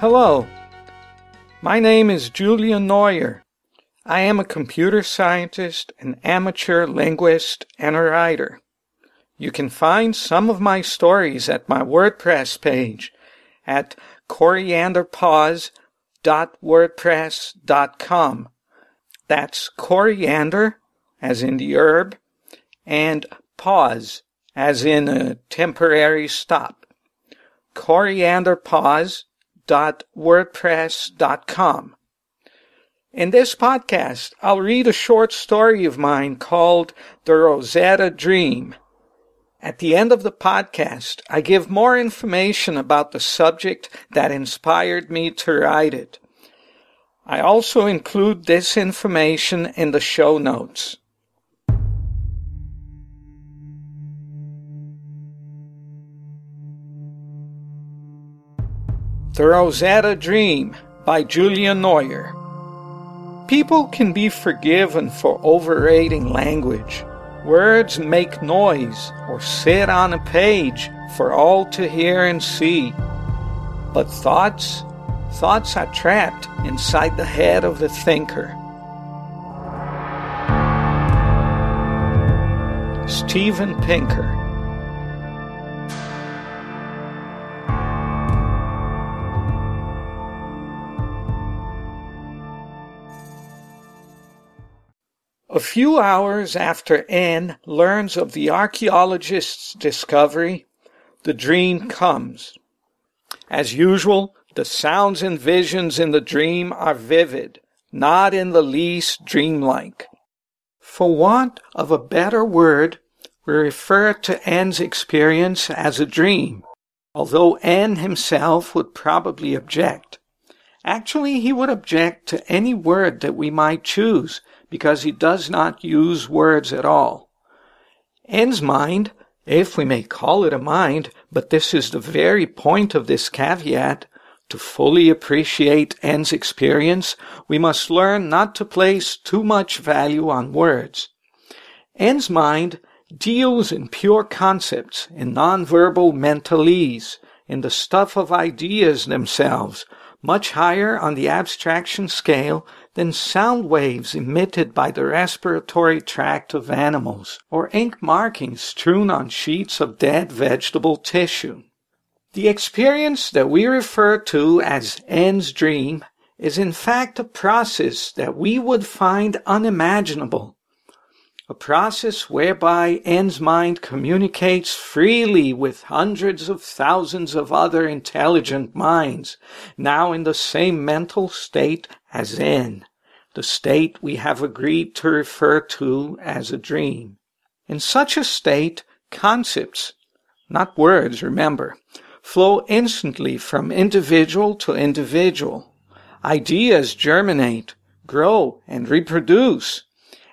Hello, my name is Julian Neuer. I am a computer scientist, an amateur linguist, and a writer. You can find some of my stories at my WordPress page at corianderpause.wordpress.com. That's coriander, as in the herb, and pause, as in a temporary stop. corianderpause.wordpress.com. In this podcast, I'll read a short story of mine called The Rosetta Dream. At the end of the podcast, I give more information about the subject that inspired me to write it. I also include this information in the show notes. The Rosetta Dream by Julian Neuer. People can be forgiven for overrating language. Words make noise or sit on a page for all to hear and see. But thoughts, thoughts are trapped inside the head of the thinker. Steven Pinker A few hours after N learns of the archaeologist's discovery, the dream comes. As usual, the sounds and visions in the dream are vivid, not in the least dreamlike. For want of a better word, we refer to N's experience as a dream, although N himself would probably object. Actually, he would object to any word that we might choose because he does not use words at all. N's mind, if we may call it a mind, but this is the very point of this caveat, to fully appreciate N's experience, we must learn not to place too much value on words. N's mind deals in pure concepts, in nonverbal mentalese, in the stuff of ideas themselves, much higher on the abstraction scale than sound waves emitted by the respiratory tract of animals, or ink markings strewn on sheets of dead vegetable tissue. The experience that we refer to as N's dream is in fact a process that we would find unimaginable a process whereby N's mind communicates freely with hundreds of thousands of other intelligent minds, now in the same mental state as N, the state we have agreed to refer to as a dream. In such a state, concepts, not words, remember, flow instantly from individual to individual. Ideas germinate, grow, and reproduce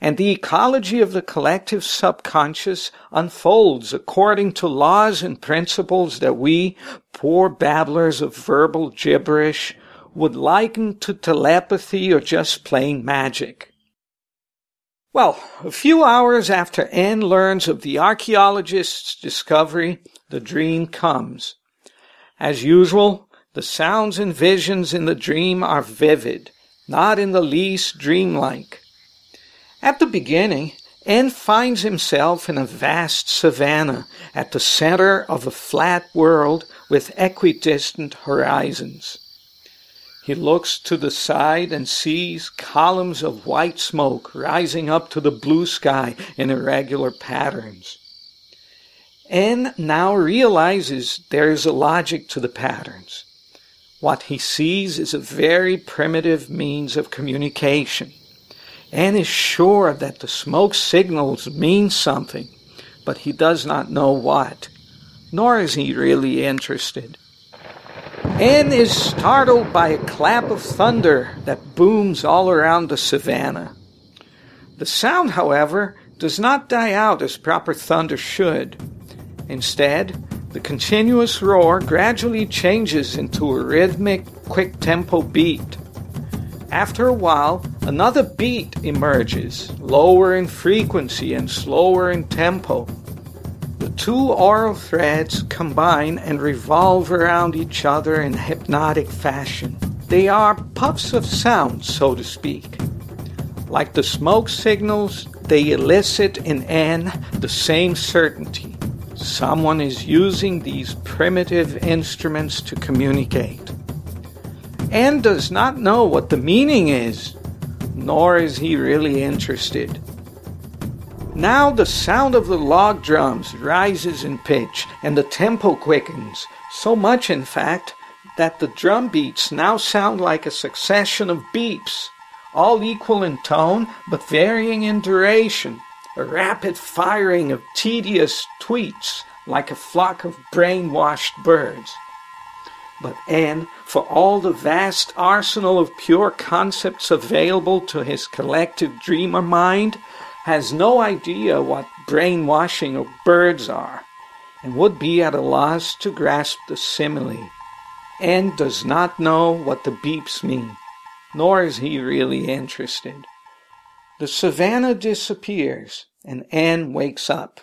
and the ecology of the collective subconscious unfolds according to laws and principles that we, poor babblers of verbal gibberish, would liken to telepathy or just plain magic. Well, a few hours after N learns of the archaeologist's discovery, the dream comes. As usual, the sounds and visions in the dream are vivid, not in the least dreamlike. At the beginning, N finds himself in a vast savanna at the center of a flat world with equidistant horizons. He looks to the side and sees columns of white smoke rising up to the blue sky in irregular patterns. N now realizes there is a logic to the patterns. What he sees is a very primitive means of communication and is sure that the smoke signals mean something, but he does not know what, nor is he really interested. N is startled by a clap of thunder that booms all around the savannah. The sound, however, does not die out as proper thunder should. Instead, the continuous roar gradually changes into a rhythmic, quick tempo beat. After a while, another beat emerges, lower in frequency and slower in tempo. The two aural threads combine and revolve around each other in hypnotic fashion. They are puffs of sound, so to speak. Like the smoke signals, they elicit in N the same certainty. Someone is using these primitive instruments to communicate. N does not know what the meaning is, nor is he really interested. Now the sound of the log drums rises in pitch and the tempo quickens, so much in fact that the drum beats now sound like a succession of beeps, all equal in tone but varying in duration, a rapid firing of tedious tweets like a flock of brainwashed birds. But N, for all the vast arsenal of pure concepts available to his collective dreamer mind, has no idea what brainwashing of birds are, and would be at a loss to grasp the simile, and does not know what the beeps mean, nor is he really interested. The savannah disappears, and N wakes up.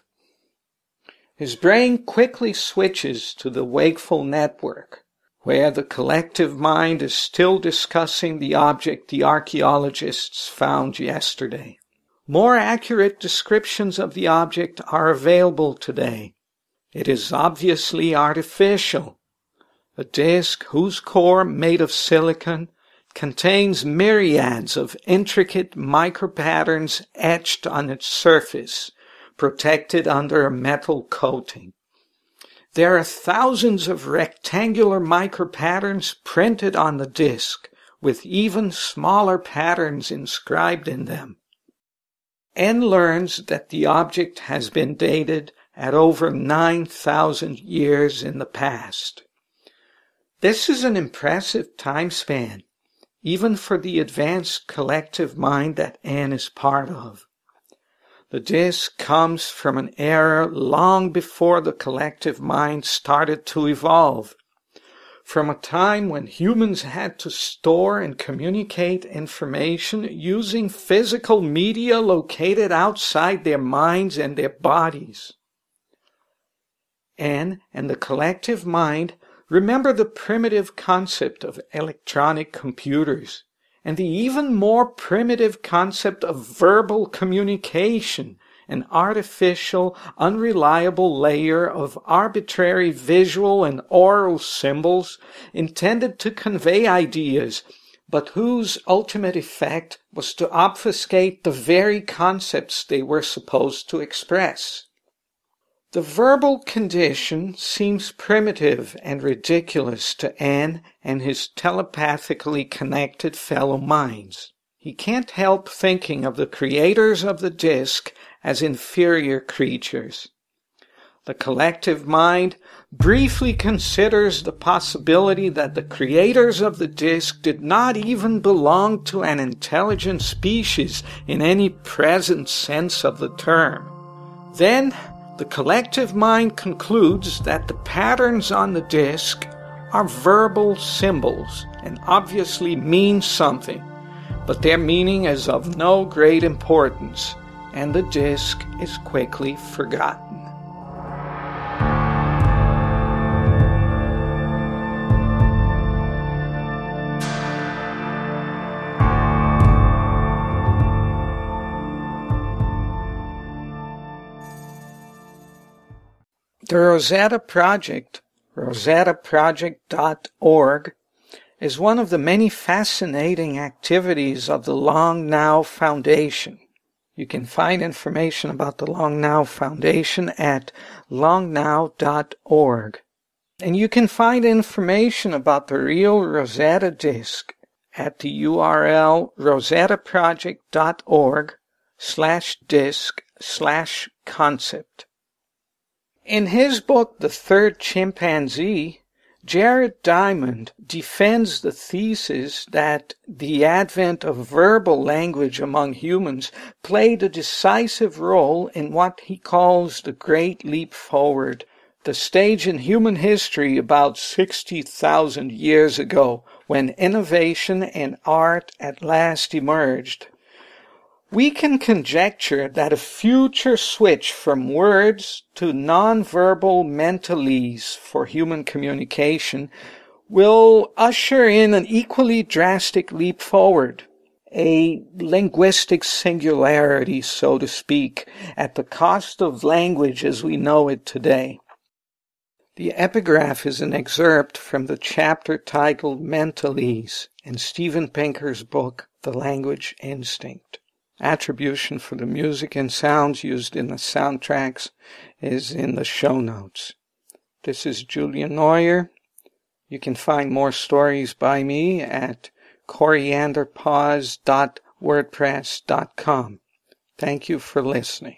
His brain quickly switches to the wakeful network, where the collective mind is still discussing the object the archaeologists found yesterday. More accurate descriptions of the object are available today. It is obviously artificial. A disk whose core, made of silicon, contains myriads of intricate micropatterns etched on its surface, protected under a metal coating. There are thousands of rectangular micropatterns printed on the disk, with even smaller patterns inscribed in them. N learns that the object has been dated at over 9,000 years in the past. This is an impressive time span, even for the advanced collective mind that N is part of. The disk comes from an era long before the collective mind started to evolve from a time when humans had to store and communicate information using physical media located outside their minds and their bodies. And, and the collective mind remember the primitive concept of electronic computers and the even more primitive concept of verbal communication an artificial, unreliable layer of arbitrary visual and oral symbols intended to convey ideas, but whose ultimate effect was to obfuscate the very concepts they were supposed to express. The verbal condition seems primitive and ridiculous to N and his telepathically connected fellow minds. He can't help thinking of the creators of the disk as inferior creatures. The collective mind briefly considers the possibility that the creators of the disk did not even belong to an intelligent species in any present sense of the term. Then, the collective mind concludes that the patterns on the disk are verbal symbols and obviously mean something, but their meaning is of no great importance and the disk is quickly forgotten. The Rosetta Project, rosettaproject.org, is one of the many fascinating activities of the Long Now Foundation. You can find information about the Long Now Foundation at longnow.org. And you can find information about the real Rosetta disk at the URL rosettaproject.org slash disk slash concept. In his book, The Third Chimpanzee, Jared Diamond defends the thesis that the advent of verbal language among humans played a decisive role in what he calls the Great Leap Forward, the stage in human history about 60,000 years ago when innovation and art at last emerged. We can conjecture that a future switch from words to nonverbal mentalese for human communication will usher in an equally drastic leap forward, a linguistic singularity, so to speak, at the cost of language as we know it today. The epigraph is an excerpt from the chapter titled Mentalese in Steven Pinker's book, The Language Instinct. Attribution for the music and sounds used in the soundtracks is in the show notes. This is Julian Neuer. You can find more stories by me at corianderpause.wordpress.com. Thank you for listening.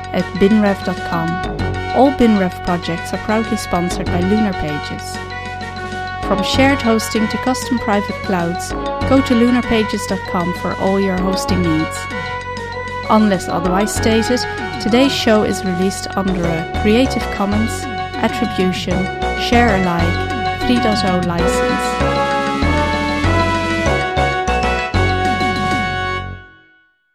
at binrev.com. All BinRev projects are proudly sponsored by Lunar Pages. From shared hosting to custom private clouds, go to lunarpages.com for all your hosting needs. Unless otherwise stated, today's show is released under a Creative Commons Attribution Share Alike 3.0 license.